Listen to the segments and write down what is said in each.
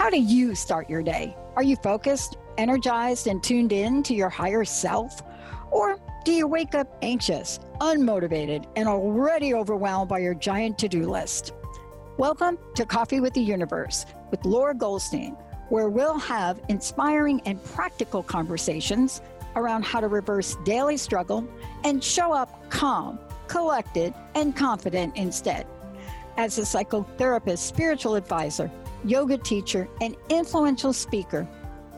How do you start your day? Are you focused, energized, and tuned in to your higher self? Or do you wake up anxious, unmotivated, and already overwhelmed by your giant to do list? Welcome to Coffee with the Universe with Laura Goldstein, where we'll have inspiring and practical conversations around how to reverse daily struggle and show up calm, collected, and confident instead. As a psychotherapist, spiritual advisor, yoga teacher, and influential speaker,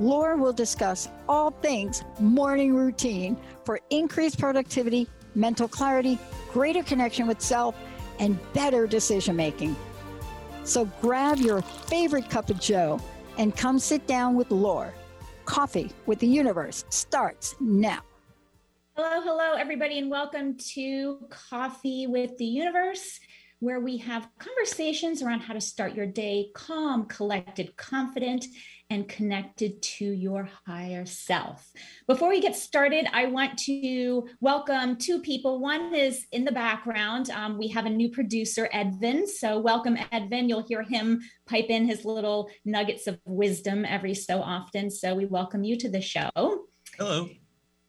Laura will discuss all things morning routine for increased productivity, mental clarity, greater connection with self, and better decision making. So grab your favorite cup of Joe and come sit down with Laura. Coffee with the Universe starts now. Hello, hello, everybody, and welcome to Coffee with the Universe where we have conversations around how to start your day calm, collected, confident, and connected to your higher self. Before we get started, I want to welcome two people. One is in the background. Um, we have a new producer, Edvin. So, welcome, Edvin. You'll hear him pipe in his little nuggets of wisdom every so often. So, we welcome you to the show. Hello.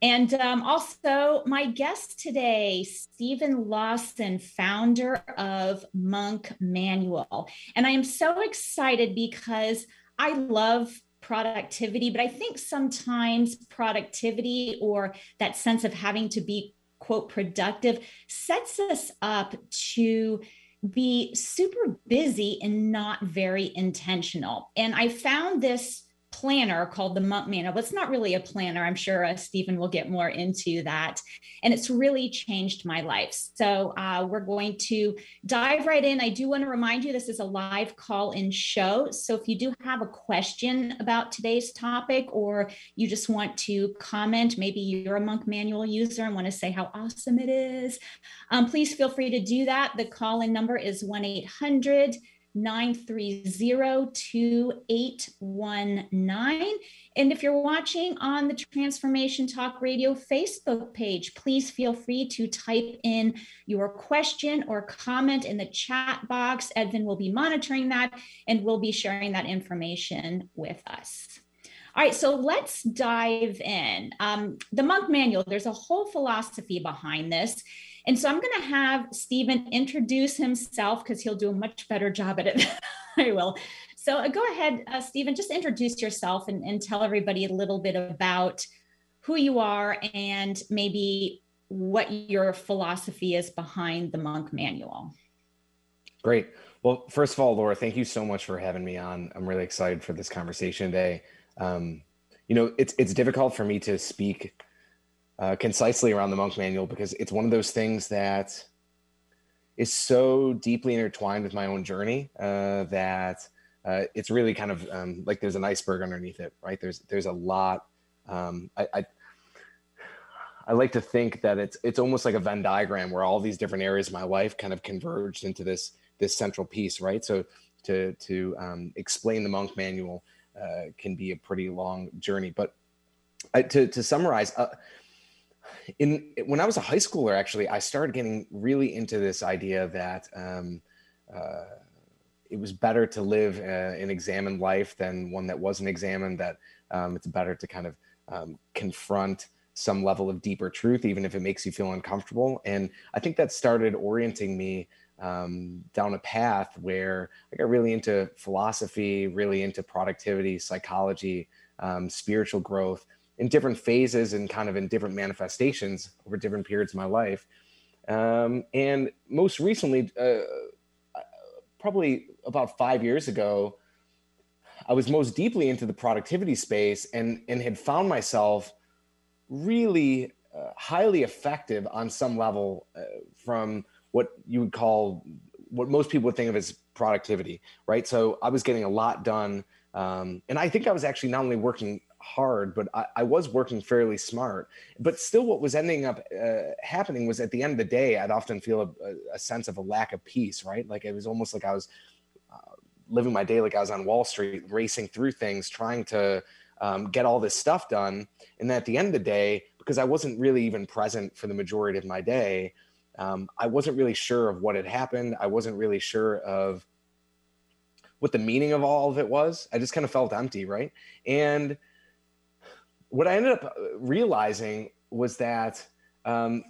And um, also, my guest today, Stephen Lawson, founder of Monk Manual. And I am so excited because I love productivity, but I think sometimes productivity or that sense of having to be, quote, productive sets us up to be super busy and not very intentional. And I found this planner called the Monk Manual. It's not really a planner. I'm sure uh, Stephen will get more into that. And it's really changed my life. So uh, we're going to dive right in. I do want to remind you this is a live call in show. So if you do have a question about today's topic or you just want to comment, maybe you're a Monk Manual user and want to say how awesome it is, um, please feel free to do that. The call in number is 1 800 930-2819. And if you're watching on the Transformation Talk Radio Facebook page, please feel free to type in your question or comment in the chat box. Edvin will be monitoring that and will be sharing that information with us. All right, so let's dive in. Um, the Monk Manual, there's a whole philosophy behind this. And so I'm going to have Stephen introduce himself because he'll do a much better job at it I will. So uh, go ahead, uh, Stephen, just introduce yourself and, and tell everybody a little bit about who you are and maybe what your philosophy is behind the Monk Manual. Great. Well, first of all, Laura, thank you so much for having me on. I'm really excited for this conversation today. Um, you know, it's it's difficult for me to speak uh, concisely around the monk manual because it's one of those things that is so deeply intertwined with my own journey uh, that uh, it's really kind of um, like there's an iceberg underneath it, right? There's there's a lot. Um, I, I, I like to think that it's it's almost like a Venn diagram where all these different areas of my life kind of converged into this this central piece, right? So to to um, explain the monk manual uh, can be a pretty long journey, but I, to to summarize, uh, in when I was a high schooler, actually, I started getting really into this idea that um, uh, it was better to live uh, an examined life than one that wasn't examined. That um, it's better to kind of um, confront some level of deeper truth, even if it makes you feel uncomfortable. And I think that started orienting me um, down a path where I got really into philosophy, really into productivity, psychology, um, spiritual growth in different phases and kind of in different manifestations over different periods of my life. Um, and most recently, uh, probably about five years ago, I was most deeply into the productivity space and, and had found myself really uh, highly effective on some level uh, from what you would call what most people would think of as productivity, right? So I was getting a lot done. Um, and I think I was actually not only working hard, but I, I, was working fairly smart. But still, what was ending up uh, happening was at the end of the day, I'd often feel a, a, sense of a lack of peace, right? Like it was almost like I was uh, living my day like I was on Wall Street, racing through things, trying to um, get all this stuff done. And then at the end of the day, because I wasn't really even present for the majority of my day, um, I wasn't really sure of what had happened. I wasn't really sure of what the meaning of all of it was. I just kind of felt empty, right? And what I ended up uh, realizing was that um,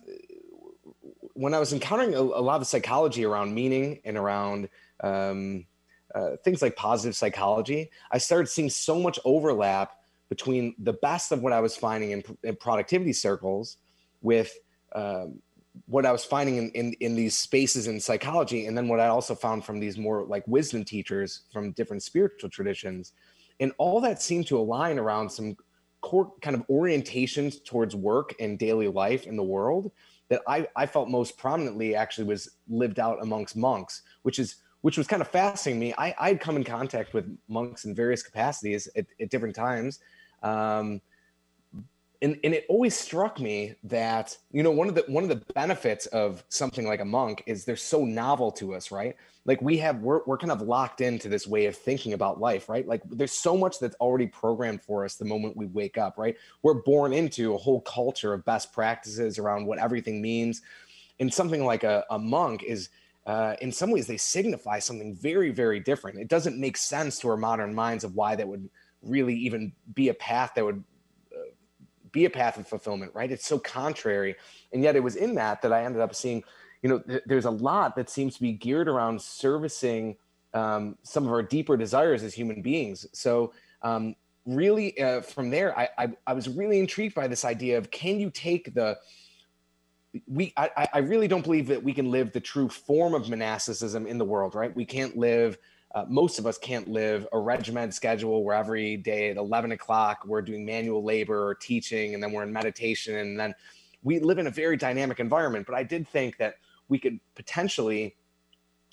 when I was encountering a, a, lot of psychology around meaning and around um, uh, things like positive psychology, I started seeing so much overlap between the best of what I was finding in, in productivity circles with um, what I was finding in, in, in these spaces in psychology, and then what I also found from these more like wisdom teachers from different spiritual traditions, and all that seemed to align around some core kind of orientations towards work and daily life in the world that I, I felt most prominently actually was lived out amongst monks, which is which was kind of fascinating me. I, I'd come in contact with monks in various capacities at, at different times. Um, and, and it always struck me that you know one of the one of the benefits of something like a monk is they're so novel to us right? Like we have we're, we're kind of locked into this way of thinking about life right? Like there's so much that's already programmed for us the moment we wake up right? We're born into a whole culture of best practices around what everything means. And something like a, a monk is uh, in some ways they signify something very very different. It doesn't make sense to our modern minds of why that would really even be a path that would be a path of fulfillment, right? It's so contrary. And yet it was in that that I ended up seeing, you know, th- there's a lot that seems to be geared around servicing um, some of our deeper desires as human beings. So, um, really, uh, from there, I, I, I was really intrigued by this idea of can you take the we I, I really don't believe that we can live the true form of monasticism in the world, right? We can't live uh, most of us can't live a regimented schedule where every day at 11 o'clock we're doing manual labor or teaching and then we're in meditation and then we live in a very dynamic environment. But i did think that we could potentially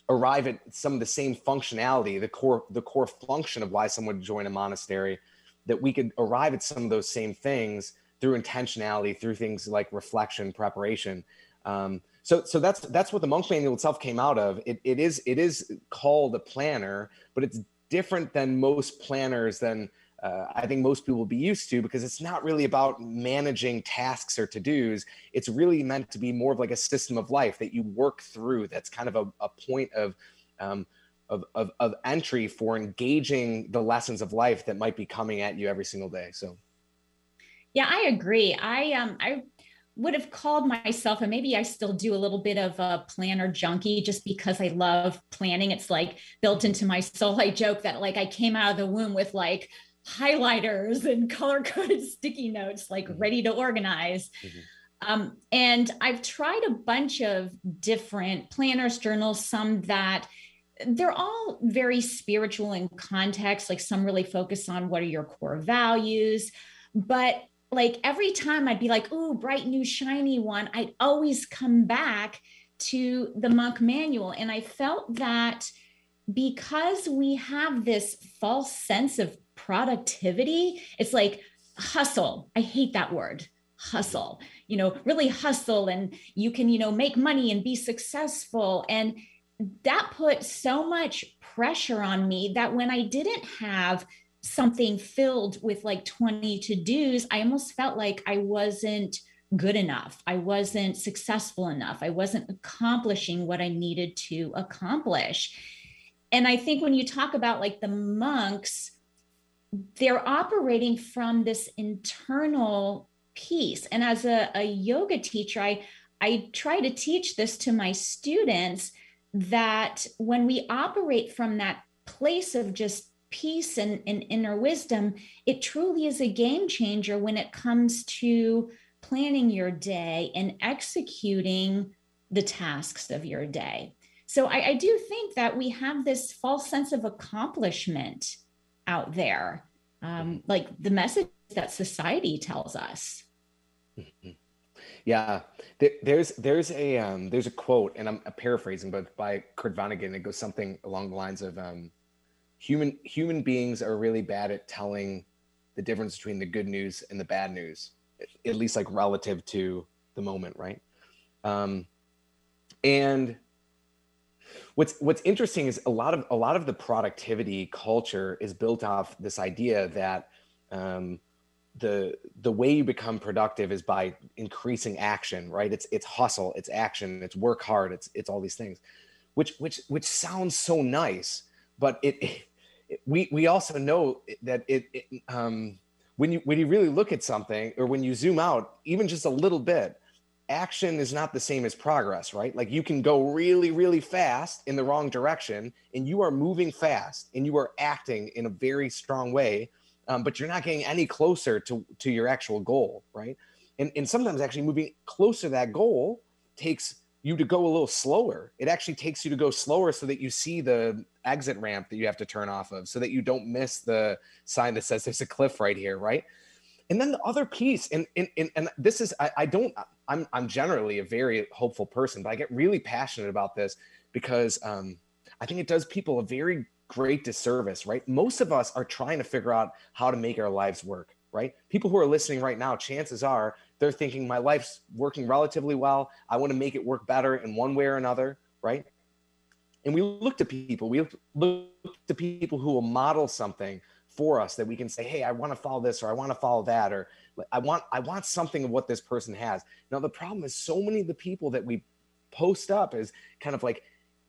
arrive at some of the same functionality the core the core function of why someone would join a monastery that we could arrive at some of those same things through intentionality through things like reflection preparation. Um, so so that's that's what the monk manual itself came out of. It, it is it is called a planner but it's different than most planners than uh, i think most people will be used to because it's not really about managing tasks or to-dos. It's really meant to be more of like a system of life that you work through that's kind of a, a point of um, of, of, of entry for engaging the lessons of life that might be coming at you every single day so. Yeah, I agree. I um I would have called myself, and maybe I still do a little bit of a planner junkie just because I love planning. It's like built into my soul. I joke that like I came out of the womb with like highlighters and color coded sticky notes, like mm-hmm. ready to organize. Mm-hmm. Um, and I've tried a bunch of different planners, journals, some that they're all very spiritual in context, like some really focus on what are your core values. But like every time I'd be like, "Ooh, bright new shiny one," I'd always come back to the monk manual, and I felt that because we have this false sense of productivity, it's like hustle. I hate that word hustle. You know really hustle and you can you know make money and be successful. And that put so much pressure on me that when i didn't have something filled with like 20 to dos, I almost felt like I wasn't good enough. I wasn't successful enough. I wasn't accomplishing what I needed to accomplish. And I think when you talk about like the monks, they're operating from this internal piece. And as a, a yoga teacher, I, I try to teach this to my students that when we operate from that place of just peace and, and inner wisdom, it truly is a game changer when it comes to planning your day and executing the tasks of your day. So I, I do think that we have this false sense of accomplishment out there, um, like the message that society tells us. Mm-hmm. Yeah, there's there's a um, there's a quote, and I'm paraphrasing, but by Kurt Vonnegut, it goes something along the lines of um, human human beings are really bad at telling the difference between the good news and the bad news at least like relative to the moment right? Um, and what's what's interesting is a lot of a lot of the productivity culture is built off this idea that um, the the way you become productive is by increasing action right? It's it's hustle it's action it's work hard it's it's all these things which which which sounds so nice but it we we also know that it, it um, when you when you really look at something or when you zoom out even just a little bit action is not the same as progress right? Like you can go really really fast in the wrong direction and you are moving fast and you are acting in a very strong way um, but you're not getting any closer to to your actual goal right? And, and sometimes actually moving closer to that goal takes you to go a little slower. It actually takes you to go slower so that you see the exit ramp that you have to turn off of so that you don't miss the sign that says there's a cliff right here, right? And then the other piece, and and, and, and this is I, I don't I'm I'm generally a very hopeful person, but I get really passionate about this because um, I think it does people a very great disservice, right? Most of us are trying to figure out how to make our lives work, right? People who are listening right now, chances are they're thinking my life's working relatively well. I want to make it work better in one way or another, right? And we look to people, we look to people who will model something for us that we can say, hey, I want to follow this or I want to follow that, or I want I want something of what this person has. Now the problem is so many of the people that we post up as kind of like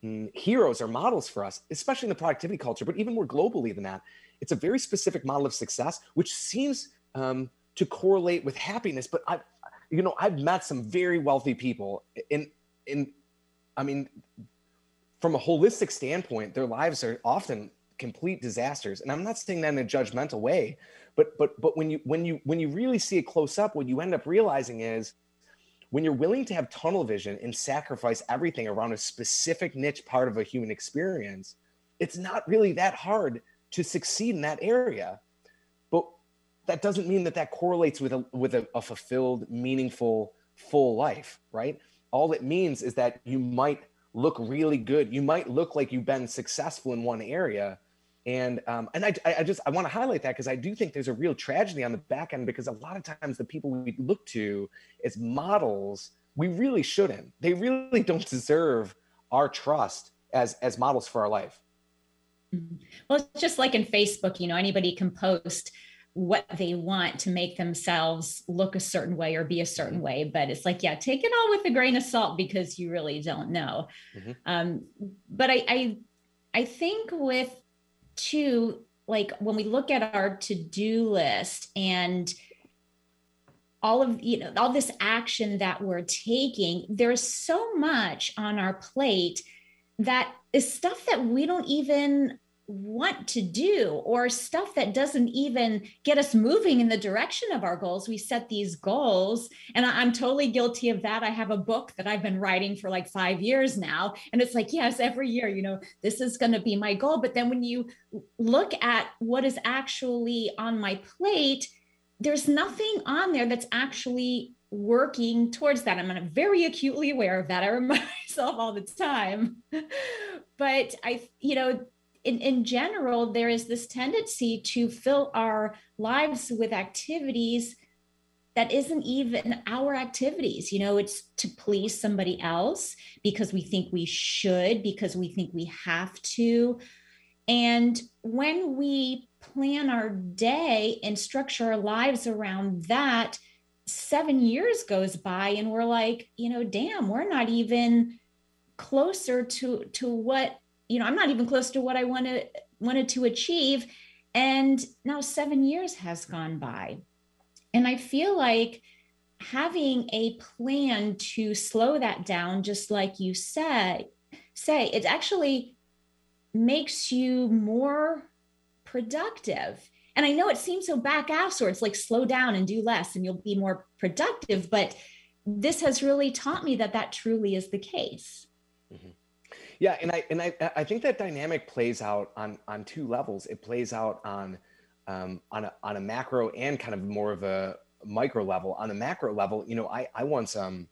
mm, heroes or models for us, especially in the productivity culture, but even more globally than that, it's a very specific model of success, which seems um, to correlate with happiness. But I, you know, I've met some very wealthy people in, in, I mean, from a holistic standpoint, their lives are often complete disasters. And I'm not saying that in a judgmental way, but, but, but when you, when you, when you really see it close up, what you end up realizing is when you're willing to have tunnel vision and sacrifice everything around a specific niche part of a human experience, it's not really that hard to succeed in that area that doesn't mean that that correlates with a with a, a fulfilled, meaningful, full life, right? All it means is that you might look really good. You might look like you've been successful in one area, and um, and I, I just I want to highlight that because I do think there's a real tragedy on the back end because a lot of times the people we look to as models we really shouldn't. They really don't deserve our trust as as models for our life. Mm-hmm. Well, it's just like in Facebook, you know, anybody can post what they want to make themselves look a certain way or be a certain way but it's like yeah take it all with a grain of salt because you really don't know mm-hmm. um, but I, I i think with two like when we look at our to-do list and all of you know all this action that we're taking there's so much on our plate that is stuff that we don't even want to do or stuff that doesn't even get us moving in the direction of our goals. We set these goals, and I'm totally guilty of that. I have a book that I've been writing for like five years now. And it's like, yes, every year, you know, this is going to be my goal. But then when you look at what is actually on my plate, there's nothing on there that's actually working towards that. I'm very acutely aware of that. I remind myself all the time. But I, you know, in, in general, there is this tendency to fill our lives with activities that isn't even our activities. You know, it's to please somebody else because we think we should, because we think we have to. And when we plan our day and structure our lives around that, seven years goes by and we're like, you know, damn, we're not even closer to to what you know, I'm not even close to what I wanted wanted to achieve. And now seven years has gone by. And I feel like having a plan to slow that down, just like you said, say it actually makes you more productive. And I know it seems so back ass or it's like slow down and do less and you'll be more productive, but this has really taught me that that truly is the case. Yeah, and I and I I think that dynamic plays out on on two levels. It plays out on um, on a on a macro and kind of more of a micro level. On a macro level, you know, I I once um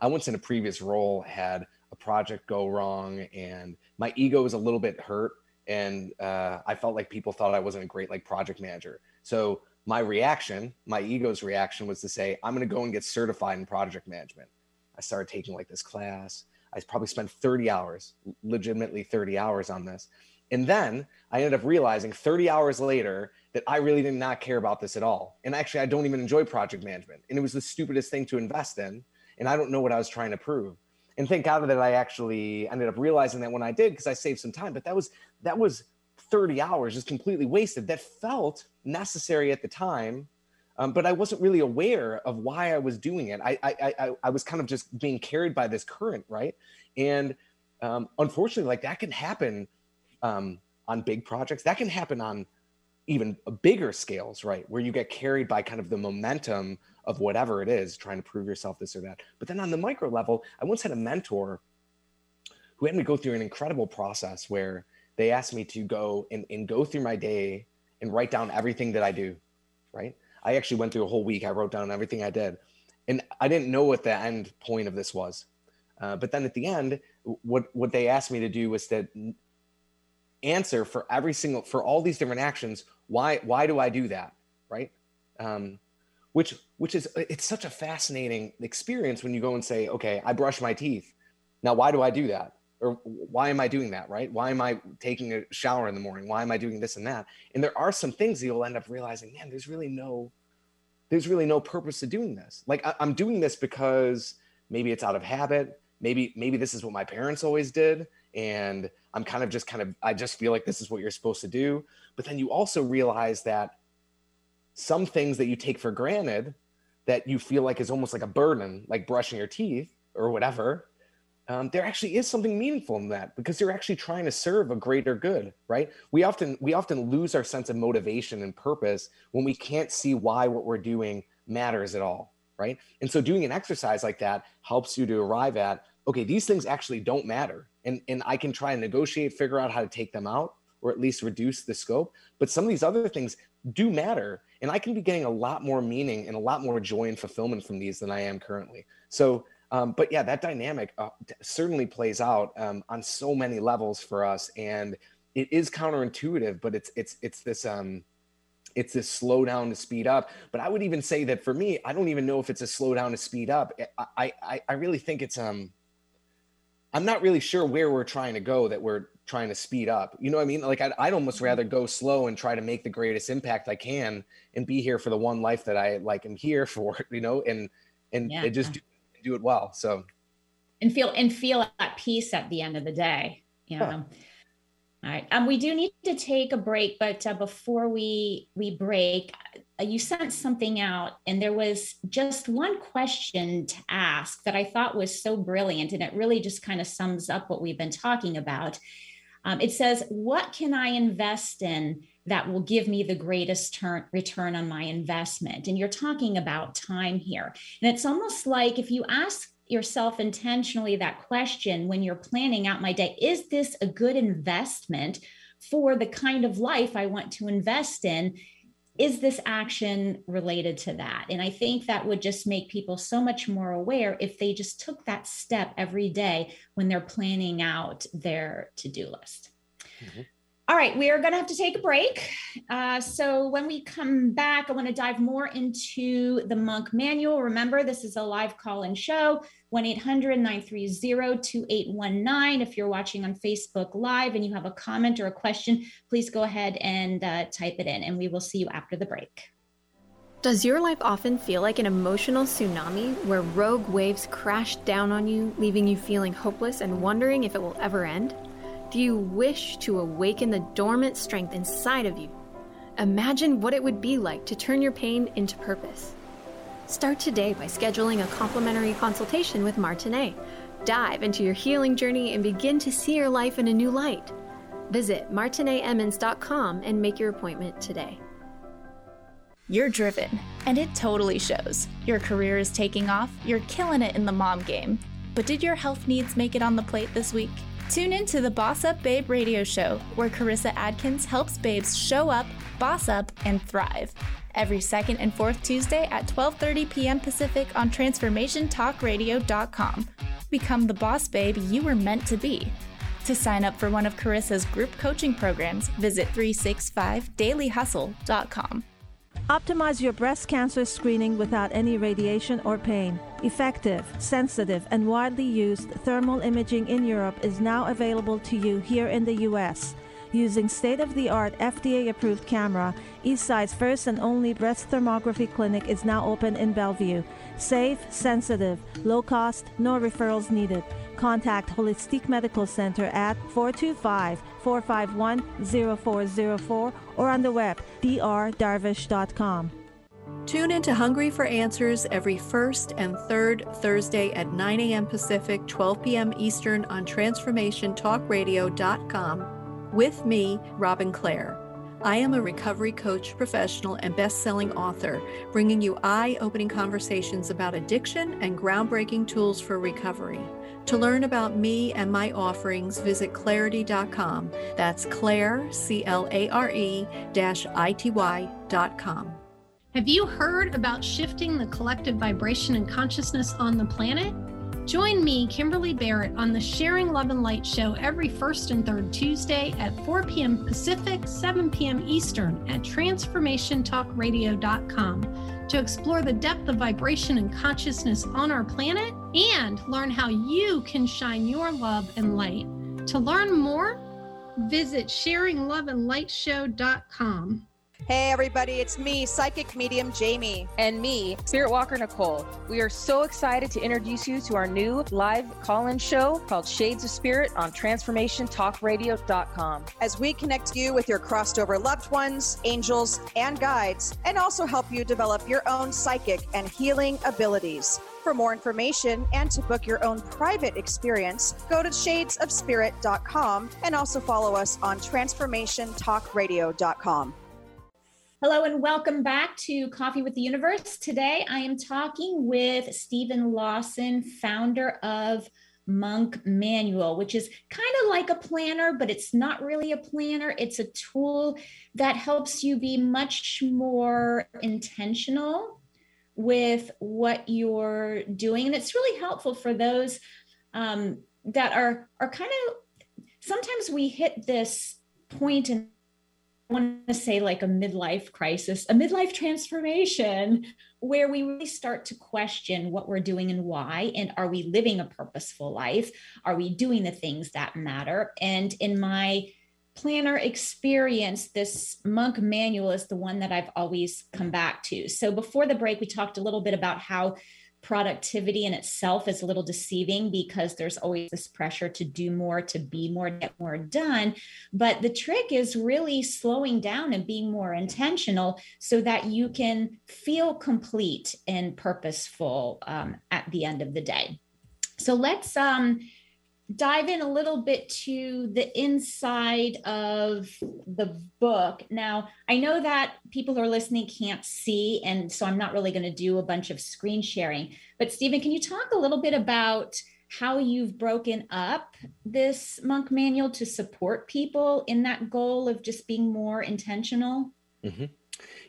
I once in a previous role had a project go wrong and my ego was a little bit hurt and uh, I felt like people thought I wasn't a great like project manager. So my reaction, my ego's reaction was to say, I'm going to go and get certified in project management. I started taking like this class. I probably spent 30 hours, legitimately 30 hours on this. And then I ended up realizing 30 hours later that I really did not care about this at all. And actually, I don't even enjoy project management. And it was the stupidest thing to invest in. And I don't know what I was trying to prove. And thank God that I actually ended up realizing that when I did, because I saved some time. But that was that was 30 hours just completely wasted that felt necessary at the time um, but I wasn't really aware of why I was doing it. I, I, I, I was kind of just being carried by this current, right? And um, unfortunately, like that can happen um, on big projects. That can happen on even bigger scales, right? Where you get carried by kind of the momentum of whatever it is, trying to prove yourself this or that. But then on the micro level, I once had a mentor who had me go through an incredible process where they asked me to go and, and go through my day and write down everything that I do, right? I actually went through a whole week. I wrote down everything I did, and I didn't know what the end point of this was. Uh, but then at the end, what what they asked me to do was to answer for every single for all these different actions. Why why do I do that? Right. Um, which which is it's such a fascinating experience when you go and say, okay, I brush my teeth. Now, why do I do that? or why am I doing that? Right? Why am I taking a shower in the morning? Why am I doing this and that? And there are some things you'll end up realizing, man, there's really no, there's really no purpose to doing this. Like I, I'm doing this because maybe it's out of habit. Maybe, maybe this is what my parents always did. And I'm kind of just kind of, I just feel like this is what you're supposed to do. But then you also realize that some things that you take for granted that you feel like is almost like a burden, like brushing your teeth or whatever, um, there actually is something meaningful in that because you're actually trying to serve a greater good right? We often we often lose our sense of motivation and purpose when we can't see why what we're doing matters at all right? And so doing an exercise like that helps you to arrive at okay these things actually don't matter. And and i can try and negotiate figure out how to take them out or at least reduce the scope. But some of these other things do matter and i can be getting a lot more meaning and a lot more joy and fulfillment from these than i am currently. So um, but yeah, that dynamic uh, certainly plays out um, on so many levels for us, and it is counterintuitive. But it's it's it's this um, it's this slow down to speed up. But I would even say that for me, I don't even know if it's a slow down to speed up. I I, I really think it's um, I'm not really sure where we're trying to go that we're trying to speed up. You know what I mean? Like I'd, I'd almost rather go slow and try to make the greatest impact I can and be here for the one life that I like am here for. You know, and and, yeah. just do do it well. So and feel and feel at peace at the end of the day. You know. Huh. All right. Um, we do need to take a break, but uh, before we we break, uh, you sent something out, and there was just one question to ask that I thought was so brilliant, and it really just kind of sums up what we've been talking about. Um, it says, "What can I invest in that will give me the greatest turn, return on my investment. And you're talking about time here. And it's almost like if you ask yourself intentionally that question when you're planning out my day is this a good investment for the kind of life I want to invest in? Is this action related to that? And I think that would just make people so much more aware if they just took that step every day when they're planning out their to do list. Mm-hmm. All right, we are going to have to take a break. Uh, so when we come back, I want to dive more into the Monk Manual. Remember, this is a live call-in show, 1-800-930-2819. If you're watching on Facebook Live and you have a comment or a question, please go ahead and uh, type it in, and we will see you after the break. Does your life often feel like an emotional tsunami where rogue waves crash down on you, leaving you feeling hopeless and wondering if it will ever end? Do you wish to awaken the dormant strength inside of you? Imagine what it would be like to turn your pain into purpose. Start today by scheduling a complimentary consultation with Martinet. Dive into your healing journey and begin to see your life in a new light. Visit martinetemmons.com and make your appointment today. You're driven, and it totally shows. Your career is taking off, you're killing it in the mom game. But did your health needs make it on the plate this week? Tune in to the Boss Up Babe radio show, where Carissa Adkins helps babes show up, boss up, and thrive. Every second and fourth Tuesday at 12:30 p.m. Pacific on transformationtalkradio.com. Become the boss babe you were meant to be. To sign up for one of Carissa's group coaching programs, visit 365dailyhustle.com. Optimize your breast cancer screening without any radiation or pain. Effective, sensitive, and widely used thermal imaging in Europe is now available to you here in the U.S. Using state of the art FDA approved camera, Eastside's first and only breast thermography clinic is now open in Bellevue. Safe, sensitive, low cost, no referrals needed. Contact Holistic Medical Center at 425 451 0404 or on the web drdarvish.com. Tune into Hungry for Answers every first and third Thursday at 9 a.m. Pacific, 12 p.m. Eastern on TransformationTalkRadio.com with me, Robin Clare. I am a recovery coach, professional, and best selling author, bringing you eye opening conversations about addiction and groundbreaking tools for recovery. To learn about me and my offerings, visit clareity.com. That's Clare, C L A R E I T Y.com. Have you heard about shifting the collective vibration and consciousness on the planet? Join me, Kimberly Barrett, on the Sharing Love and Light show every first and third Tuesday at 4 p.m. Pacific, 7 p.m. Eastern at TransformationTalkRadio.com to explore the depth of vibration and consciousness on our planet and learn how you can shine your love and light. To learn more, visit SharingLoveAndLightShow.com. Hey, everybody, it's me, psychic medium Jamie. And me, Spirit Walker Nicole. We are so excited to introduce you to our new live call in show called Shades of Spirit on TransformationTalkRadio.com. As we connect you with your crossed over loved ones, angels, and guides, and also help you develop your own psychic and healing abilities. For more information and to book your own private experience, go to shadesofspirit.com and also follow us on transformationtalkradio.com. Hello and welcome back to Coffee with the Universe. Today I am talking with Stephen Lawson, founder of Monk Manual, which is kind of like a planner, but it's not really a planner. It's a tool that helps you be much more intentional with what you're doing. And it's really helpful for those um, that are, are kind of sometimes we hit this point in want to say like a midlife crisis, a midlife transformation, where we really start to question what we're doing and why. And are we living a purposeful life? Are we doing the things that matter? And in my planner experience, this monk manual is the one that I've always come back to. So before the break, we talked a little bit about how productivity in itself is a little deceiving because there's always this pressure to do more, to be more, get more done. But the trick is really slowing down and being more intentional so that you can feel complete and purposeful um, at the end of the day. So let's um, dive in a little bit to the inside of the book. Now, I know that people who are listening can't see, and so I'm not really going to do a bunch of screen sharing. But, Stephen, can you talk a little bit about how you've broken up this monk manual to support people in that goal of just being more intentional? Mm-hmm.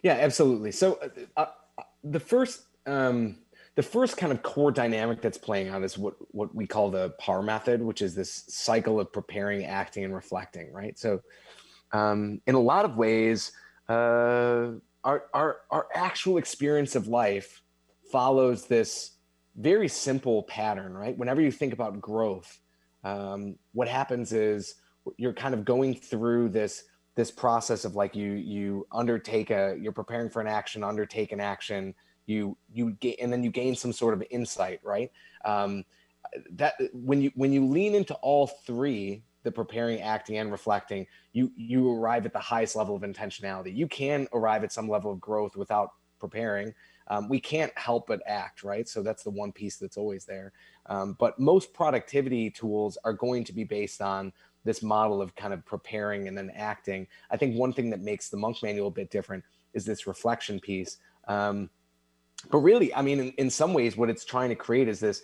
Yeah, absolutely. So, uh, uh, the first um, the first kind of core dynamic that's playing out is what what we call the PAR method, which is this cycle of preparing, acting, and reflecting. Right. So, um, in a lot of ways, uh, our our our actual experience of life follows this very simple pattern. Right. Whenever you think about growth, um, what happens is you're kind of going through this this process of like you you undertake a you're preparing for an action, undertake an action you you get and then you gain some sort of insight right? Um, that when you when you lean into all three the preparing acting and reflecting you you arrive at the highest level of intentionality. You can arrive at some level of growth without preparing. Um, we can't help but act right? So that's the one piece that's always there. Um, but most productivity tools are going to be based on this model of kind of preparing and then acting. I think one thing that makes the monk manual a bit different is this reflection piece. Um, but really, I mean, in, in some ways, what it's trying to create is this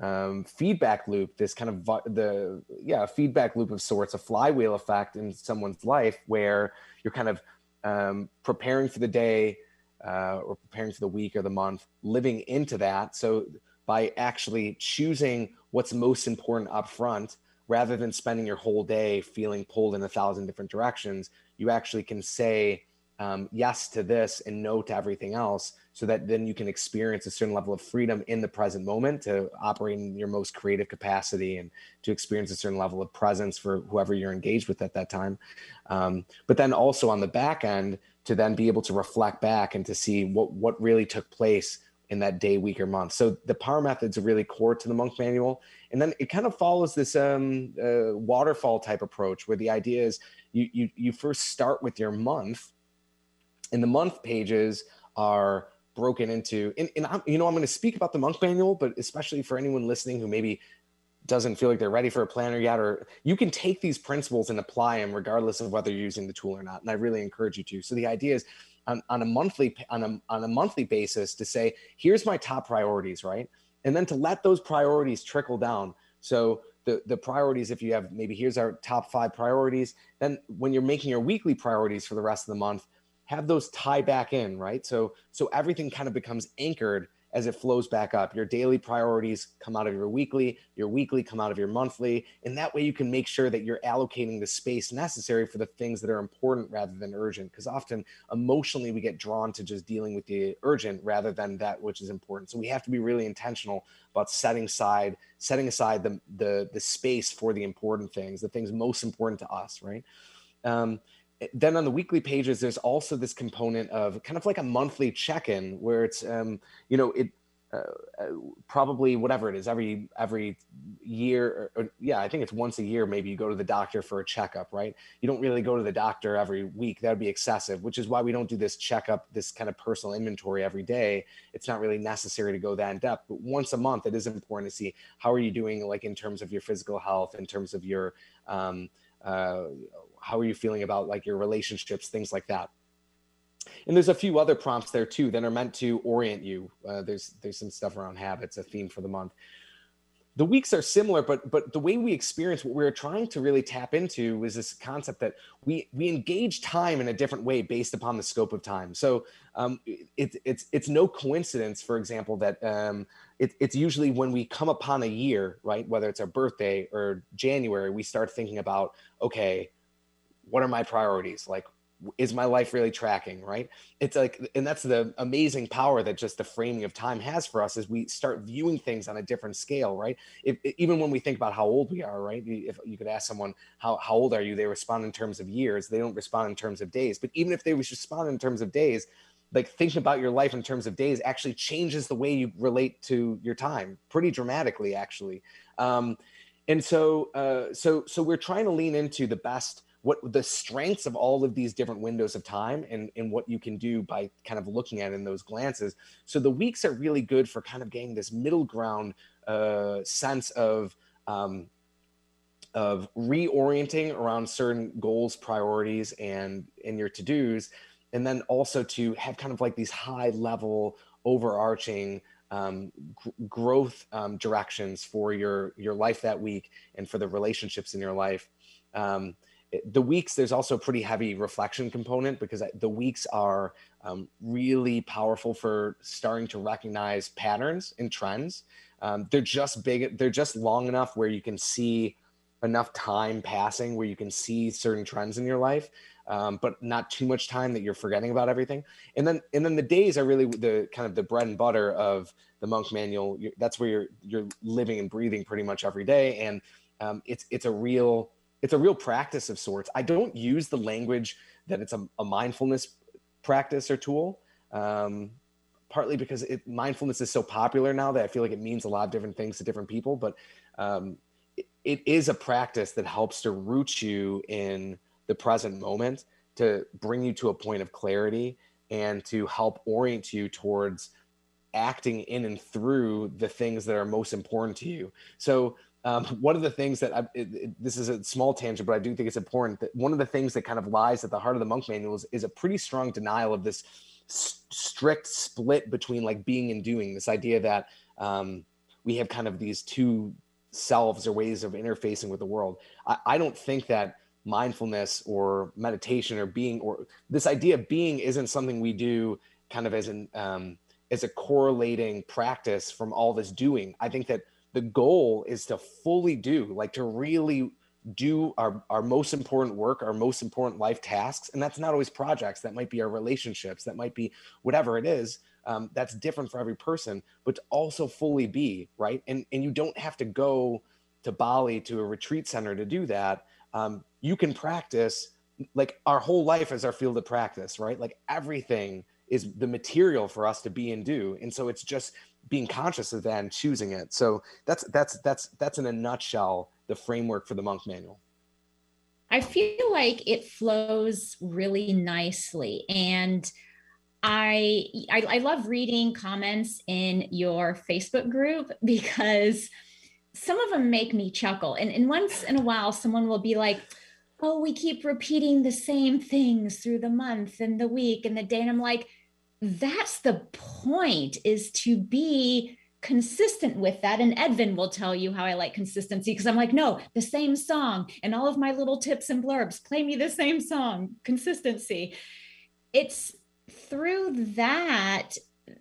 um, feedback loop, this kind of the yeah feedback loop of sorts, a flywheel effect in someone's life where you're kind of um, preparing for the day uh, or preparing for the week or the month, living into that. So by actually choosing what's most important up front, rather than spending your whole day feeling pulled in a thousand different directions, you actually can say um, yes to this and no to everything else so that then you can experience a certain level of freedom in the present moment to operate in your most creative capacity and to experience a certain level of presence for whoever you're engaged with at that time um, but then also on the back end to then be able to reflect back and to see what what really took place in that day, week, or month. So the PAR methods are really core to the monk manual. And then it kind of follows this um, uh, waterfall type approach where the idea is you, you, you first start with your month and the month pages are broken into, and, and I'm, you know, I'm going to speak about the monk manual, but especially for anyone listening who maybe doesn't feel like they're ready for a planner yet, or you can take these principles and apply them regardless of whether you're using the tool or not. And I really encourage you to. So the idea is on, on a monthly on a, on a monthly basis to say, here's my top priorities, right? And then to let those priorities trickle down. So the, the priorities, if you have maybe here's our top five priorities, then when you're making your weekly priorities for the rest of the month, have those tie back in, right? So so everything kind of becomes anchored as it flows back up. Your daily priorities come out of your weekly, your weekly come out of your monthly. And that way you can make sure that you're allocating the space necessary for the things that are important rather than urgent. Because often emotionally we get drawn to just dealing with the urgent rather than that which is important. So we have to be really intentional about setting aside, setting aside the the the space for the important things, the things most important to us, right? Um, then on the weekly pages there's also this component of kind of like a monthly check-in where it's um, you know it uh, uh, probably whatever it is every every year or, or, yeah i think it's once a year maybe you go to the doctor for a checkup right? You don't really go to the doctor every week. That would be excessive which is why we don't do this checkup this kind of personal inventory every day. It's not really necessary to go that in depth but once a month it is important to see how are you doing like in terms of your physical health in terms of your um, uh, how are you feeling about like your relationships things like that. And there's a few other prompts there too that are meant to orient you. Uh, there's there's some stuff around habits a theme for the month. The weeks are similar but but the way we experience what we're trying to really tap into is this concept that we we engage time in a different way based upon the scope of time. So um, it, it's it's no coincidence for example that um, it, it's usually when we come upon a year right whether it's our birthday or january we start thinking about okay what are my priorities? Like is my life really tracking right? It's like and that's the amazing power that just the framing of time has for us as we start viewing things on a different scale right? If, even when we think about how old we are right? If you could ask someone how, how old are you? they respond in terms of years. They don't respond in terms of days. But even if they respond in terms of days like thinking about your life in terms of days actually changes the way you relate to your time pretty dramatically actually. Um, and so uh, so so we're trying to lean into the best what the strengths of all of these different windows of time and, and what you can do by kind of looking at in those glances. So the weeks are really good for kind of getting this middle ground uh, sense of um, of reorienting around certain goals, priorities, and in your to dos, and then also to have kind of like these high level overarching um, g- growth um, directions for your your life that week and for the relationships in your life. Um, the weeks there's also a pretty heavy reflection component because the weeks are um, really powerful for starting to recognize patterns and trends. Um, they're just big they're just long enough where you can see enough time passing where you can see certain trends in your life um, but not too much time that you're forgetting about everything. And then and then the days are really the kind of the bread and butter of the monk manual. That's where you're you're living and breathing pretty much every day. And um, it's it's a real it's a real practice of sorts. I don't use the language that it's a, a mindfulness practice or tool, um, partly because it, mindfulness is so popular now that I feel like it means a lot of different things to different people. But um, it, it is a practice that helps to root you in the present moment, to bring you to a point of clarity, and to help orient you towards acting in and through the things that are most important to you. So um, one of the things that I, it, it, this is a small tangent, but I do think it's important that one of the things that kind of lies at the heart of the monk manual is, is a pretty strong denial of this s- strict split between like being and doing. This idea that um, we have kind of these two selves or ways of interfacing with the world. I, I don't think that mindfulness or meditation or being or this idea of being isn't something we do kind of as an um, as a correlating practice from all this doing. I think that the goal is to fully do like to really do our, our most important work our most important life tasks and that's not always projects. That might be our relationships. That might be whatever it is um, that's different for every person but to also fully be right? And and you don't have to go to bali to a retreat center to do that. Um, you can practice like our whole life is our field of practice right? Like everything is the material for us to be and do. And so it's just being conscious of that and choosing it so that's that's that's that's in a nutshell the framework for the monk manual i feel like it flows really nicely and I, I, I love reading comments in your Facebook group because some of them make me chuckle. And, and once in a while, someone will be like, "Oh, we keep repeating the same things through the month and the week and the day," and I'm like, "That's the point: is to be." consistent with that. And Edvin will tell you how I like consistency because I'm like, no, the same song and all of my little tips and blurbs play me the same song, consistency. It's through that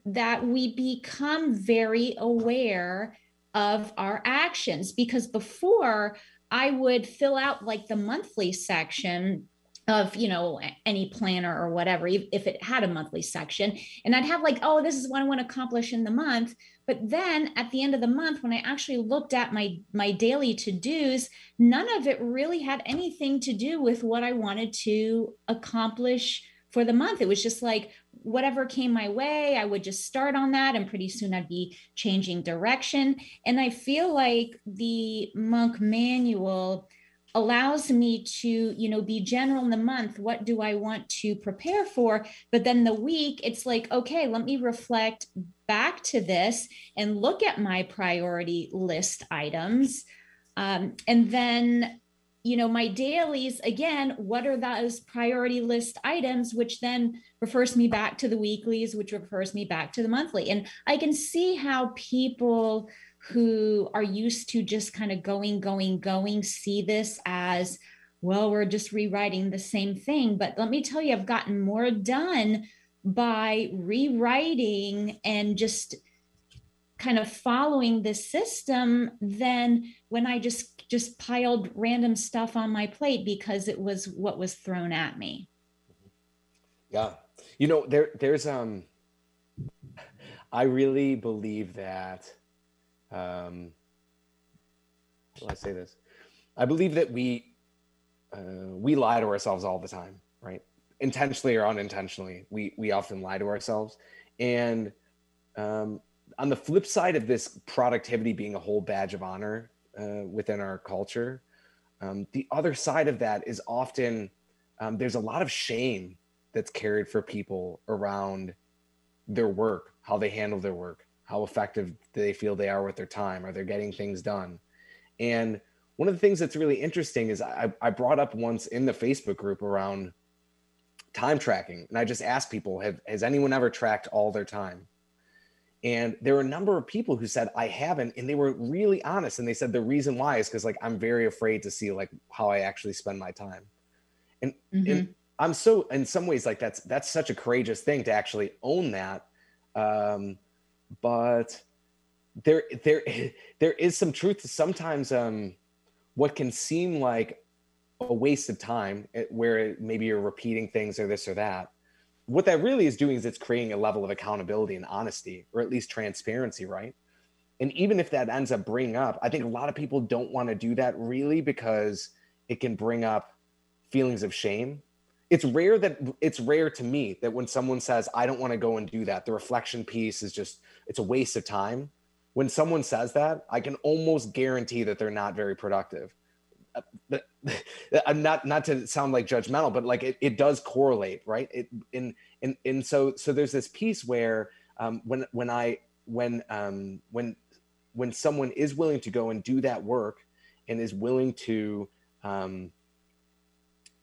that we become very aware of our actions because before I would fill out like the monthly section of you know any planner or whatever if it had a monthly section and i'd have like oh this is what i want to accomplish in the month but then at the end of the month when i actually looked at my my daily to-dos none of it really had anything to do with what i wanted to accomplish for the month. It was just like whatever came my way, I would just start on that, and pretty soon I'd be changing direction. And I feel like the monk manual allows me to you know be general in the month what do i want to prepare for but then the week it's like okay let me reflect back to this and look at my priority list items um, and then you know, my dailies, again, what are those priority list items, which then refers me back to the weeklies, which refers me back to the monthly. And I can see how people who are used to just kind of going, going, going see this as, well, we're just rewriting the same thing. But let me tell you, I've gotten more done by rewriting and just kind of following the system than when I just just piled random stuff on my plate because it was what was thrown at me. Yeah. You know, there there's um I really believe that um how do I say this? I believe that we uh, we lie to ourselves all the time, right? Intentionally or unintentionally, we we often lie to ourselves. And um, on the flip side of this productivity being a whole badge of honor uh, within our culture, um, the other side of that is often um, there's a lot of shame that's carried for people around their work, how they handle their work, how effective they feel they are with their time, are they getting things done? And one of the things that's really interesting is I, I brought up once in the Facebook group around time tracking, and I just asked people, have, has anyone ever tracked all their time? And there were a number of people who said, I haven't. And they were really honest. And they said the reason why is because like I'm very afraid to see like how I actually spend my time. And, mm-hmm. and I'm so in some ways like that's that's such a courageous thing to actually own that. Um, but there there there is some truth to sometimes um, what can seem like a waste of time eh, where maybe you're repeating things or this or that. What that really is doing is it's creating a level of accountability and honesty or at least transparency right? And even if that ends up bringing up i think a lot of people don't want to do that really because it can bring up feelings of shame it's rare that it's rare to me that when someone says i don't want to go and do that the reflection piece is just it's a waste of time when someone says that i can almost guarantee that they're not very productive I'm not not to sound like judgmental, but like it, it does correlate, right? It and and and so so there's this piece where um, when when I when um, when when someone is willing to go and do that work and is willing to um,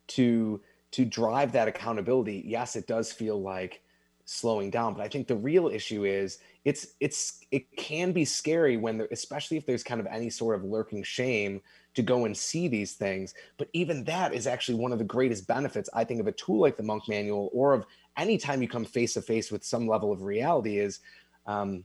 to to drive that accountability, yes, it does feel like slowing down. But I think the real issue is it's it's it can be scary when there, especially if there's kind of any sort of lurking shame to go and see these things. But even that is actually one of the greatest benefits, I think, of a tool like the Monk Manual or of any time you come face to face with some level of reality is um,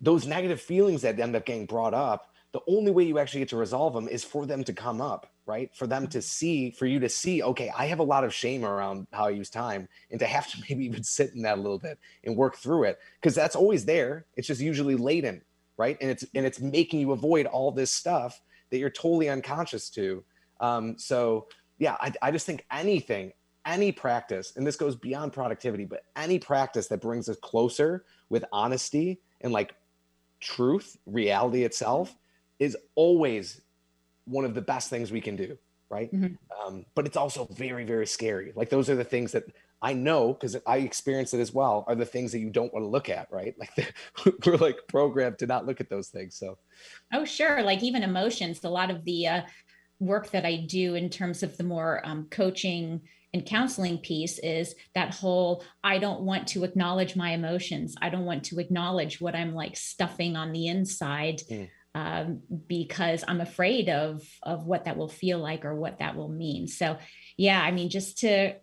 those negative feelings that end up getting brought up. The only way you actually get to resolve them is for them to come up, right? For them to see, for you to see, okay, I have a lot of shame around how I use time, and to have to maybe even sit in that a little bit and work through it, because that's always there. It's just usually latent, right? And it's and it's making you avoid all this stuff that you're totally unconscious to. Um, so yeah, I, I just think anything, any practice, and this goes beyond productivity, but any practice that brings us closer with honesty and like truth, reality itself, is always one of the best things we can do. Right. Mm-hmm. Um, but it's also very, very scary. Like those are the things that I know because I experience it as well. Are the things that you don't want to look at, right? Like we're like programmed to not look at those things. So, oh sure, like even emotions. A lot of the uh, work that I do in terms of the more um, coaching and counseling piece is that whole I don't want to acknowledge my emotions. I don't want to acknowledge what I'm like stuffing on the inside. Mm. Um, because I'm afraid of of what that will feel like or what that will mean. So, yeah, I mean, just to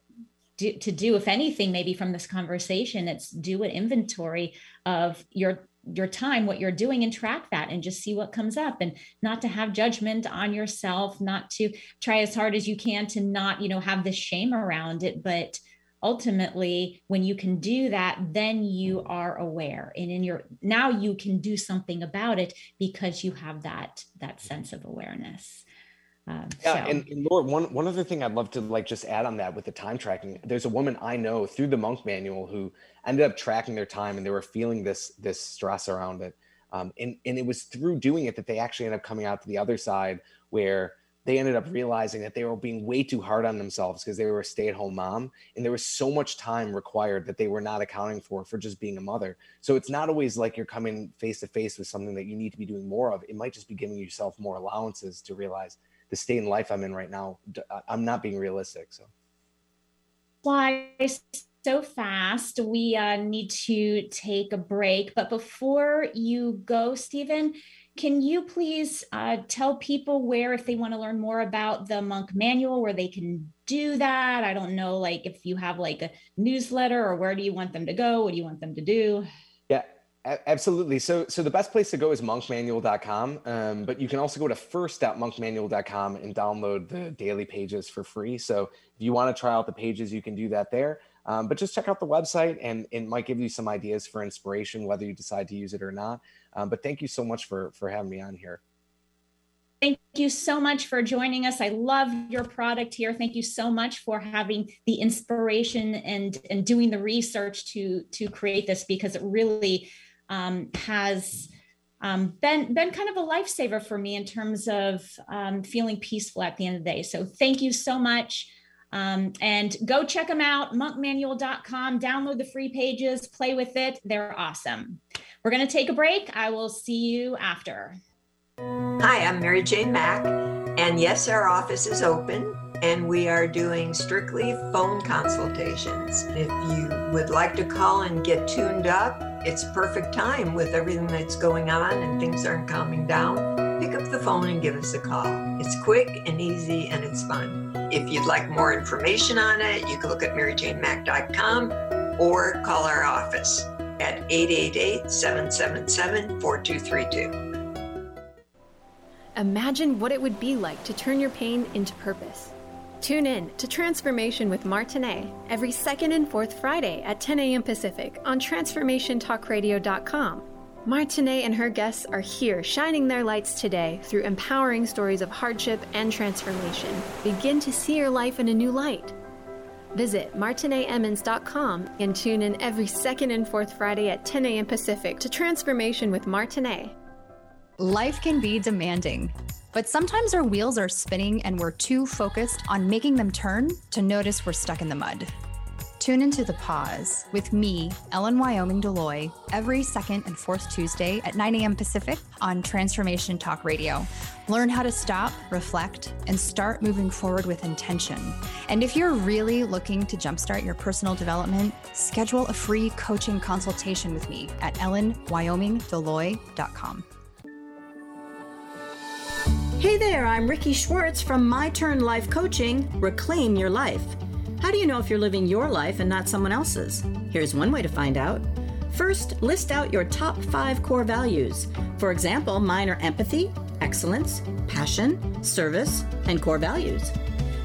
do, to do if anything maybe from this conversation it's do an inventory of your your time what you're doing and track that and just see what comes up and not to have judgment on yourself not to try as hard as you can to not you know have this shame around it but ultimately when you can do that then you are aware and in your now you can do something about it because you have that that sense of awareness um, yeah, so. and, and Laura, one one other thing I'd love to like just add on that with the time tracking. There's a woman I know through the monk manual who ended up tracking their time, and they were feeling this this stress around it. Um, and and it was through doing it that they actually ended up coming out to the other side where they ended up realizing that they were being way too hard on themselves because they were a stay-at-home mom and there was so much time required that they were not accounting for for just being a mother so it's not always like you're coming face to face with something that you need to be doing more of it might just be giving yourself more allowances to realize the state in life I'm in right now, I'm not being realistic. So why so fast. We uh, need to take a break. But before you go, Stephen, can you please uh, tell people where, if they want to learn more about the Monk Manual, where they can do that? I don't know, like if you have like a newsletter or where do you want them to go? What do you want them to do? Yeah, Absolutely. So, so the best place to go is monkmanual.com, um, but you can also go to first.monkmanual.com and download the daily pages for free. So, if you want to try out the pages, you can do that there. Um, but just check out the website, and it might give you some ideas for inspiration, whether you decide to use it or not. Um, but thank you so much for for having me on here. Thank you so much for joining us. I love your product here. Thank you so much for having the inspiration and and doing the research to to create this because it really um, has um, been been kind of a lifesaver for me in terms of um, feeling peaceful at the end of the day. So thank you so much. Um, and go check them out, monkmanual.com. Download the free pages, play with it. They're awesome. We're going to take a break. I will see you after. Hi, I'm Mary Jane Mack. And yes, our office is open and we are doing strictly phone consultations. If you would like to call and get tuned up, it's perfect time with everything that's going on and things aren't calming down. The phone and give us a call. It's quick and easy and it's fun. If you'd like more information on it, you can look at maryjanemack.com or call our office at 888 777 4232. Imagine what it would be like to turn your pain into purpose. Tune in to Transformation with Martinet every second and fourth Friday at 10 a.m. Pacific on TransformationTalkRadio.com. Martinet and her guests are here shining their lights today through empowering stories of hardship and transformation. Begin to see your life in a new light. Visit martinetemmons.com and tune in every second and fourth Friday at 10 a.m. Pacific to Transformation with Martinet. Life can be demanding. But sometimes our wheels are spinning and we're too focused on making them turn to notice we're stuck in the mud. Tune into The Pause with me, Ellen Wyoming Deloy, every second and fourth Tuesday at 9 a.m. Pacific on Transformation Talk Radio. Learn how to stop, reflect, and start moving forward with intention. And if you're really looking to jumpstart your personal development, schedule a free coaching consultation with me at ellenwyomingdeloy.com. Hey there, I'm Ricky Schwartz from My Turn Life Coaching Reclaim Your Life. How do you know if you're living your life and not someone else's? Here's one way to find out. First, list out your top five core values. For example, mine are empathy, excellence, passion, service, and core values.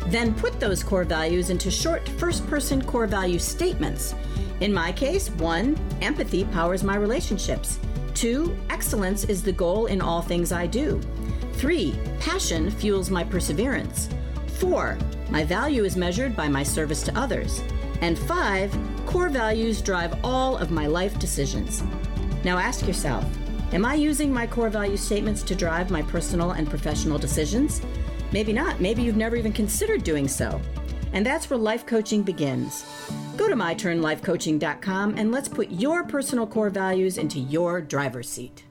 Then put those core values into short first person core value statements. In my case, one, empathy powers my relationships. Two, excellence is the goal in all things I do. Three, passion fuels my perseverance. Four, My value is measured by my service to others. And five, core values drive all of my life decisions. Now ask yourself Am I using my core value statements to drive my personal and professional decisions? Maybe not. Maybe you've never even considered doing so. And that's where life coaching begins. Go to myturnlifecoaching.com and let's put your personal core values into your driver's seat.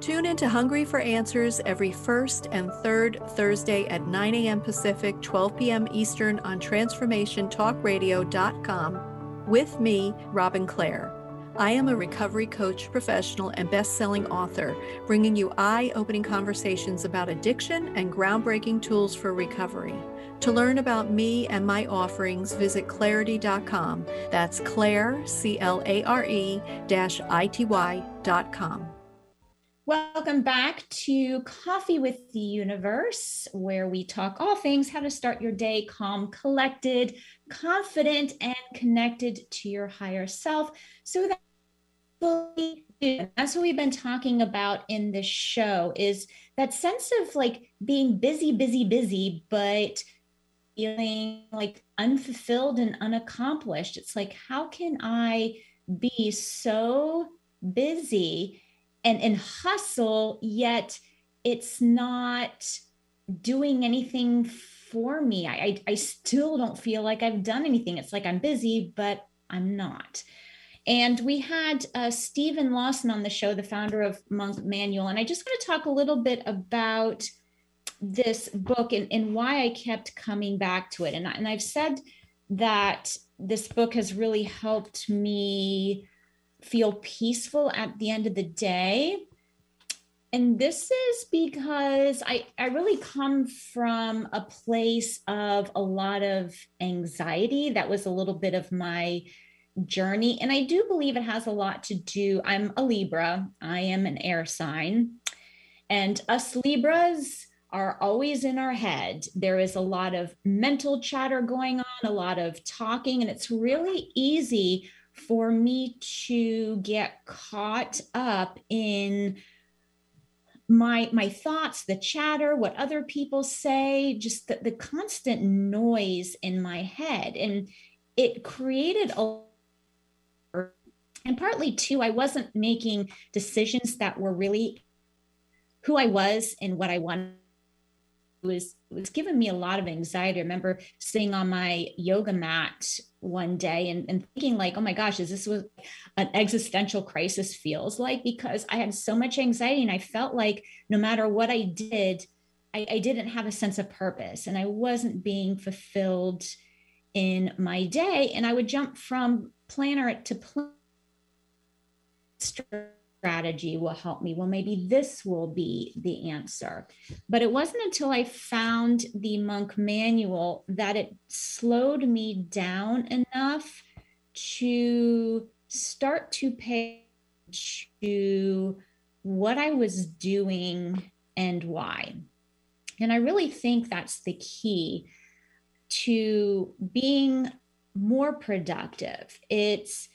Tune into Hungry for Answers every first and third Thursday at 9 a.m. Pacific, 12 p.m. Eastern on TransformationTalkRadio.com with me, Robin Clare. I am a recovery coach professional and best selling author, bringing you eye opening conversations about addiction and groundbreaking tools for recovery. To learn about me and my offerings, visit clareity.com. That's Clare, C L A R E I T Y.com. Welcome back to Coffee with the Universe, where we talk all things how to start your day calm, collected, confident, and connected to your higher self. So that that's what we've been talking about in this show is that sense of like being busy busy busy but feeling like unfulfilled and unaccomplished. It's like how can i be so busy and and hustle yet it's not doing anything for me I, I i still don't feel like i've done anything it's like i'm busy but i'm not and we had uh, Steven Lawson on the show, the founder of Monk Manual. And I just want to talk a little bit about this book and, and why I kept coming back to it. And, I, and I've said that this book has really helped me feel peaceful at the end of the day. And this is because I, I really come from a place of a lot of anxiety. That was a little bit of my journey. And I do believe it has a lot to do. I'm a Libra, I am an air sign. And us Libras are always in our head. There is a lot of mental chatter going on, a lot of talking, and it's really easy for me to get caught up in my my thoughts the chatter what other people say just the, the constant noise in my head. And it created a and partly too i wasn't making decisions that were really who i was and what i wanted. It was it was giving me a lot of anxiety. I remember sitting on my yoga mat one day and, and thinking like oh my gosh is this what an existential crisis feels like? Because i had so much anxiety and i felt like no matter what i did I, I didn't have a sense of purpose and i wasn't being fulfilled in my day. And i would jump from planner to planner strategy will help me. Well, maybe this will be the answer. But it wasn't until I found the monk manual that it slowed me down enough to start to pay to what I was doing and why. And I really think that's the key to being more productive. It's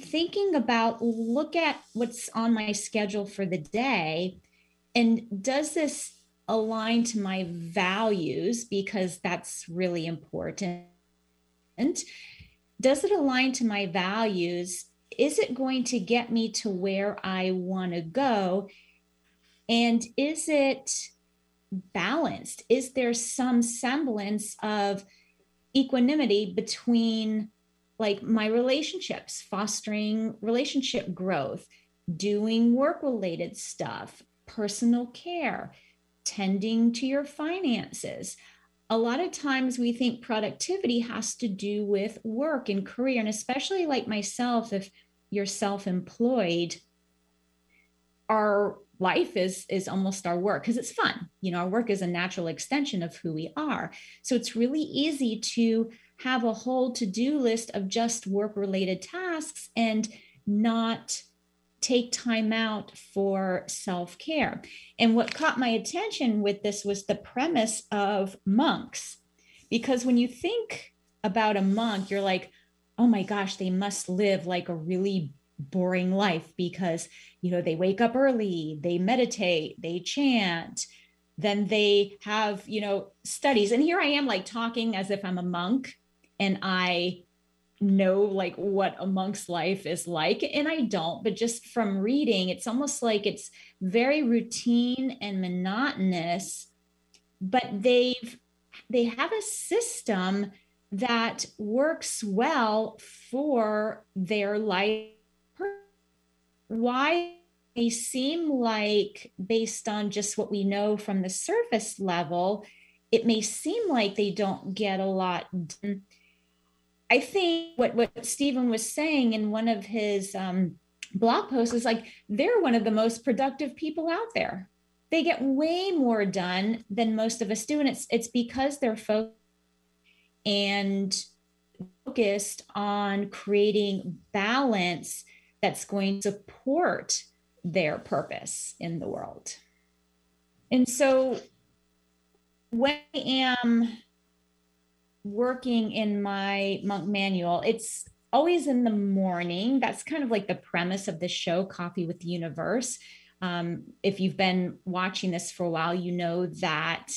thinking about look at what's on my schedule for the day and does this align to my values? Because that's really important. Does it align to my values? Is it going to get me to where i want to go? And is it balanced? Is there some semblance of equanimity between like my relationships, fostering relationship growth, doing work related stuff, personal care, tending to your finances. A lot of times we think productivity has to do with work and career, and especially like myself, if you're self employed, our life is is almost our work because it's fun you know our work is a natural extension of who we are so it's really easy to have a whole to-do list of just work related tasks and not take time out for self-care. And what caught my attention with this was the premise of monks. Because when you think about a monk you're like oh my gosh they must live like a really boring life because you know they wake up early they meditate they chant then they have you know studies. And here i am like talking as if i'm a monk and i know like what a monk's life is like and i don't but just from reading it's almost like it's very routine and monotonous but they've they have a system that works well for their life. Why they seem like based on just what we know from the surface level it may seem like they don't get a lot done I think what what Stephen was saying in one of his um, blog posts is like they're one of the most productive people out there. They get way more done than most of us do, and it's it's because they're focused and focused on creating balance that's going to support their purpose in the world. And so when I am working in my monk manual, it's always in the morning. That's kind of like the premise of the show, Coffee with the Universe. Um, if you've been watching this for a while, you know that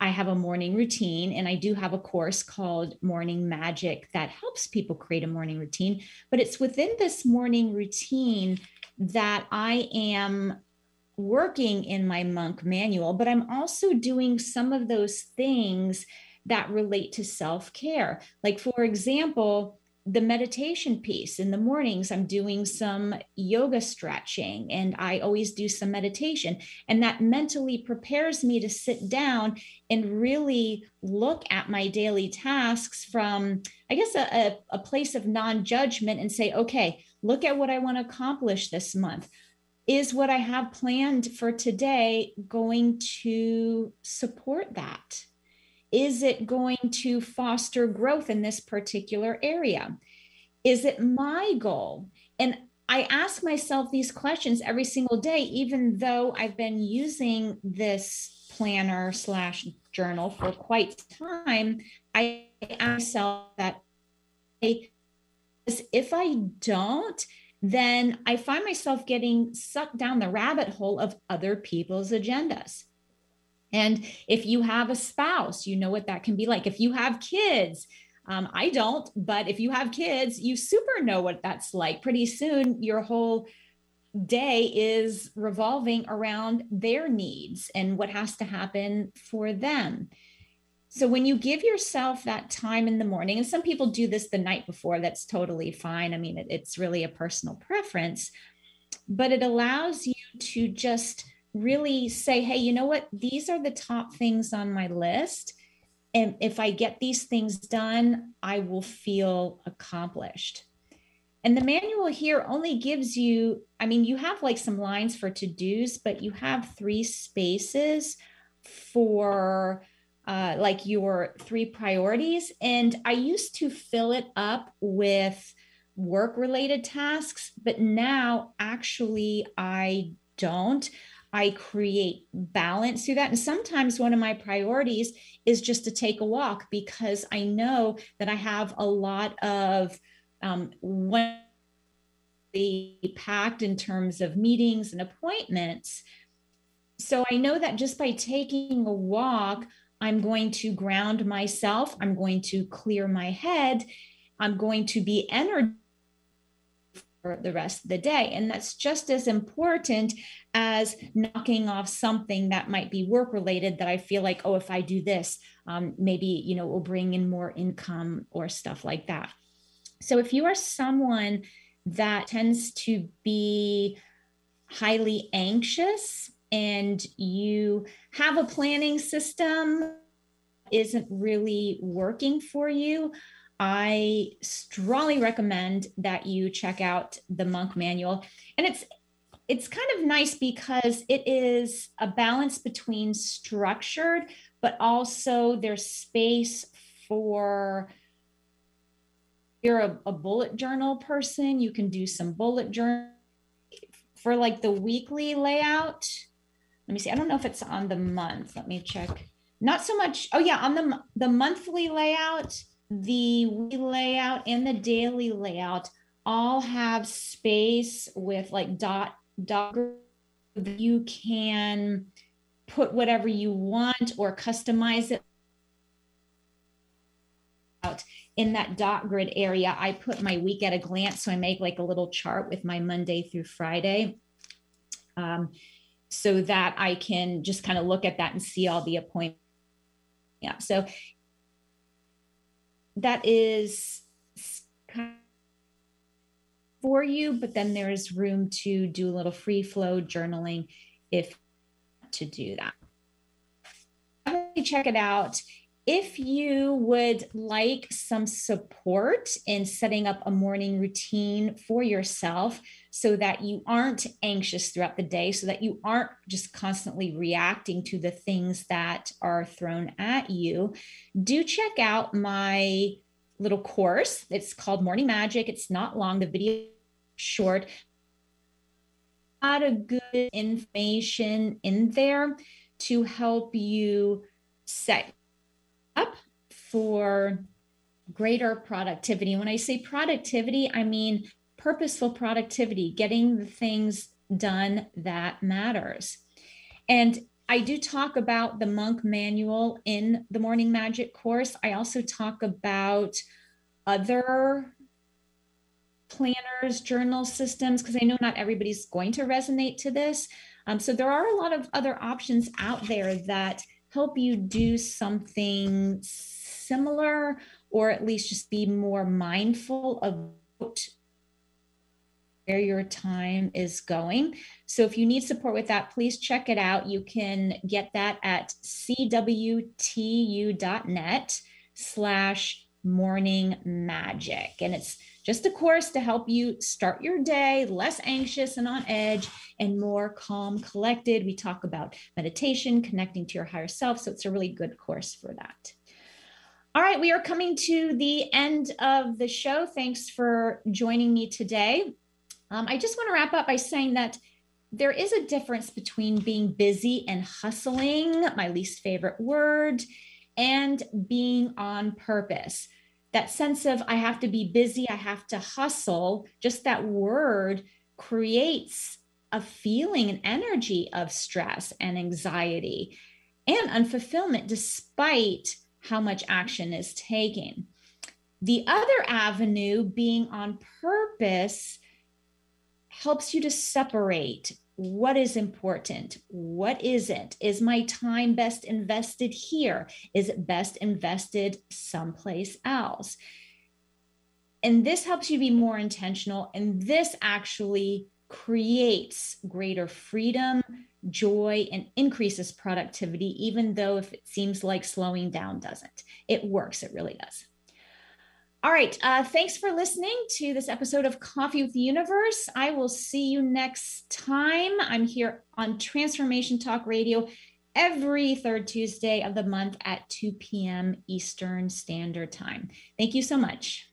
I have a morning routine and I do have a course called Morning Magic that helps people create a morning routine. But it's within this morning routine that I am working in my monk manual, but I'm also doing some of those things that relate to self care. Like, for example, the meditation piece. In the mornings i'm doing some yoga stretching and i always do some meditation. And that mentally prepares me to sit down and really look at my daily tasks from i guess a, a, place of non-judgment and say okay look at what i want to accomplish this month. Is what i have planned for today going to support that is it going to foster growth in this particular area? Is it my goal? And I ask myself these questions every single day, even though I've been using this planner slash journal for quite time. I ask myself that if I don't, then I find myself getting sucked down the rabbit hole of other people's agendas. And if you have a spouse, you know what that can be like. If you have kids, um, I don't, but if you have kids, you super know what that's like. Pretty soon, your whole day is revolving around their needs and what has to happen for them. So when you give yourself that time in the morning, and some people do this the night before, that's totally fine. I mean, it, it's really a personal preference, but it allows you to just really say, hey, you know what? These are the top things on my list. And if I get these things done, I will feel accomplished. And the manual here only gives you, I mean, you have like some lines for to dos, but you have three spaces for uh, like your three priorities. And I used to fill it up with work related tasks, but now actually I don't. I create balance through that. And sometimes one of my priorities is just to take a walk because I know that I have a lot of um, one packed in terms of meetings and appointments. So I know that just by taking a walk, I'm going to ground myself, I'm going to clear my head, I'm going to be energized the rest of the day. And that's just as important as knocking off something that might be work related that I feel like, oh, if I do this, um, maybe, you know, it will bring in more income or stuff like that. So if you are someone that tends to be highly anxious and you have a planning system isn't really working for you I strongly recommend that you check out the Monk Manual. And it's it's kind of nice because it is a balance between structured, but also there's space for you're a, a bullet journal person, you can do some bullet journal for like the weekly layout. Let me see. I don't know if it's on the month. Let me check. Not so much. Oh yeah, on the the monthly layout the layout and the daily layout all have space with like dot dot you can put whatever you want or customize it out in that dot grid area, I put my week at a glance. So I make like a little chart with my Monday through Friday. Um, so that I can just kind of look at that and see all the appointments. Yeah. So that is for you, but then there is room to do a little free flow journaling if to do that. Check it out. If you would like some support in setting up a morning routine for yourself so that you aren't anxious throughout the day, so that you aren't just constantly reacting to the things that are thrown at you, do check out my little course. It's called Morning Magic. It's not long. The video short. A lot of good information in there to help you set up for greater productivity. When I say productivity, I mean purposeful productivity, getting the things done that matters. And I do talk about the monk manual in the morning magic course. I also talk about other planners, journal systems, because I know not everybody's going to resonate to this. Um, so there are a lot of other options out there that help you do something similar or at least just be more mindful of where your time is going. So if you need support with that, please check it out. You can get that at cwtu.net slash morning magic. And it's just a course to help you start your day less anxious and on edge and more calm, collected. We talk about meditation, connecting to your higher self. So it's a really good course for that. All right, we are coming to the end of the show. Thanks for joining me today. Um, I just want to wrap up by saying that there is a difference between being busy and hustling, my least favorite word, and being on purpose that sense of I have to be busy, I have to hustle, just that word creates a feeling and energy of stress and anxiety and unfulfillment despite how much action is taken. The other avenue, being on purpose, helps you to separate what is important? What isn't? Is my time best invested here? Is it best invested someplace else? And this helps you be more intentional and this actually creates greater freedom joy and increases productivity even though if it seems like slowing down doesn't. It works it really does all right. Uh, thanks for listening to this episode of Coffee with the Universe. I will see you next time. I'm here on Transformation Talk Radio every third Tuesday of the month at 2 p.m. Eastern Standard Time. Thank you so much.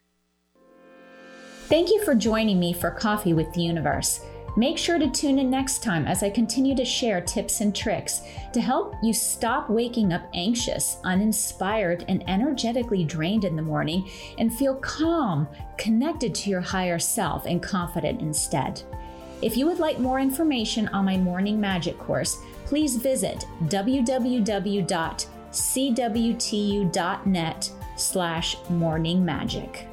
Thank you for joining me for Coffee with the Universe. Make sure to tune in next time as I continue to share tips and tricks to help you stop waking up anxious, uninspired, and energetically drained in the morning and feel calm, connected to your higher self, and confident instead. If you would like more information on my morning magic course, please visit www.cwtu.net slash morning magic.